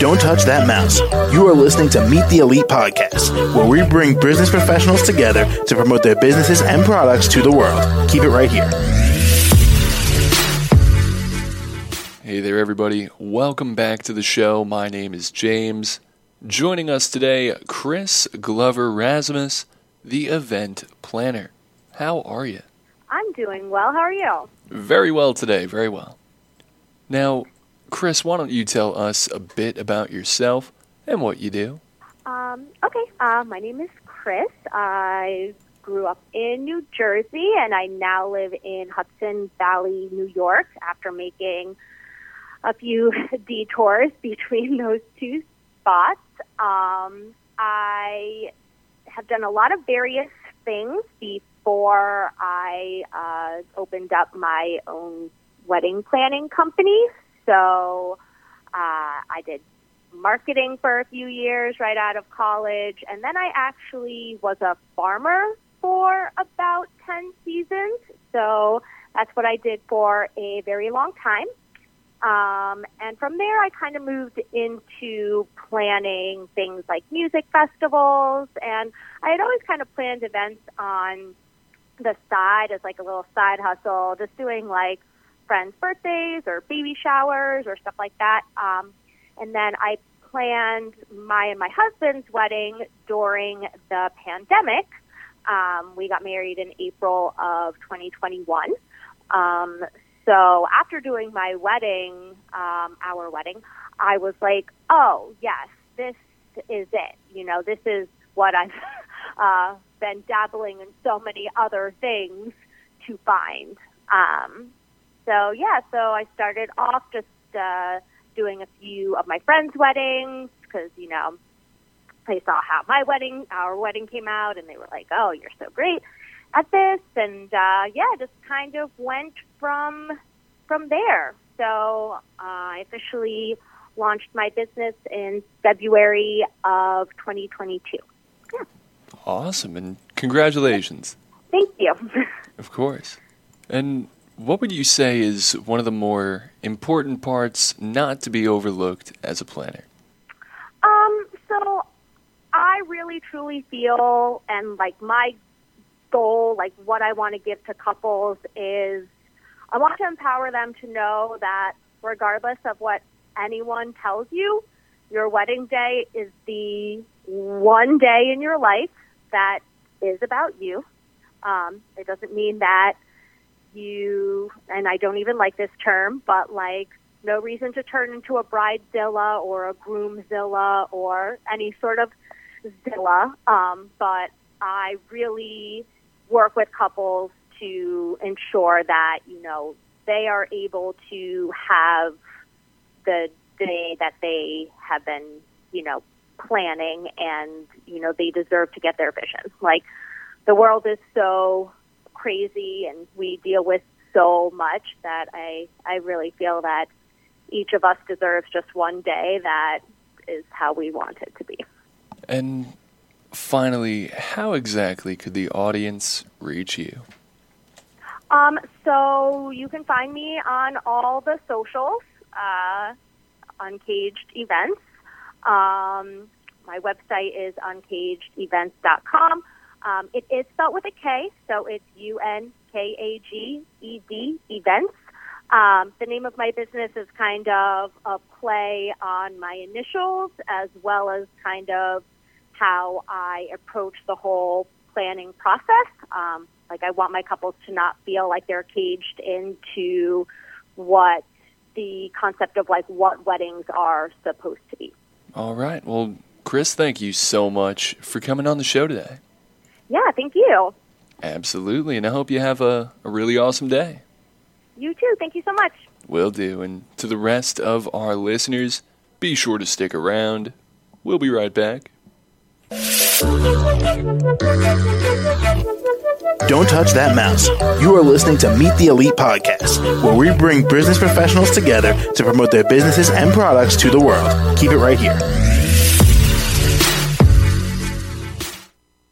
Don't touch that mouse. You are listening to Meet the Elite Podcast, where we bring business professionals together to promote their businesses and products to the world. Keep it right here. Hey there, everybody. Welcome back to the show. My name is James. Joining us today, Kris Glover Rasimas, the event planner. How are you? I'm doing well. How are you? Very well today, very well. Now, Kris, why don't you tell us a bit about yourself and what you do? Um, okay, uh, my name is Kris. I grew up in New Jersey and I now live in Hudson Valley, New York after making a few detours between those two spots. Um, I have done a lot of various things before I uh, opened up my own wedding planning company. So uh, I did marketing for a few years right out of college, and then I actually was a farmer for about 10 seasons. So that's what I did for a very long time. Um, and from there, I kind of moved into planning things like music festivals. And I had always kind of planned events on the side as like a little side hustle, just doing like friends' birthdays or baby showers or stuff like that. Um, and then I planned my and my husband's wedding during the pandemic. Um, we got married in April of 2021. Um, so after doing my wedding, um, our wedding, I was like, oh, yes, this is it. You know, this is what I've uh, been dabbling in so many other things to find. Um, so yeah, so I started off just uh, doing a few of my friends' weddings because you know they saw how my wedding, our wedding came out, and they were like, "Oh, you're so great at this," and uh, yeah, just kind of went from from there. So uh, I officially launched my business in February of 2022. Yeah. Awesome, and congratulations. Thank you. Of course. And what would you say is one of the more important parts not to be overlooked as a planner? Um, so I really truly feel and like my goal, like what I want to give to couples is I want to empower them to know that regardless of what anyone tells you, your wedding day is the one day in your life that is about you. Um, it doesn't mean that you, and I don't even like this term, but like no reason to turn into a bridezilla or a groomzilla or any sort of zilla. Um, but I really work with couples to ensure that, you know, they are able to have the day that they have been, you know, planning and, you know, they deserve to get their vision. Like the world is so crazy and we deal with so much that I I really feel that each of us deserves just one day that is how we want it to be. And finally, how exactly could the audience reach you? Um, so you can find me on all the socials, uh, Unkaged Events. Um, my website is unkagedevents.com. Um, it is spelled with a K, so it's U N K A G E D events. Um, the name of my business is kind of a play on my initials as well as kind of how I approach the whole planning process. Um, like I want my couples to not feel like they're caged into what the concept of like what weddings are supposed to be. All right. Well, Kris, thank you so much for coming on the show today. Yeah, thank you. Absolutely. And I hope you have a, a really awesome day. You too. Thank you so much. Will do. And to the rest of our listeners, be sure to stick around. We'll be right back. Don't touch that mouse. You are listening to Meet the Elite Podcast, where we bring business professionals together to promote their businesses and products to the world. Keep it right here.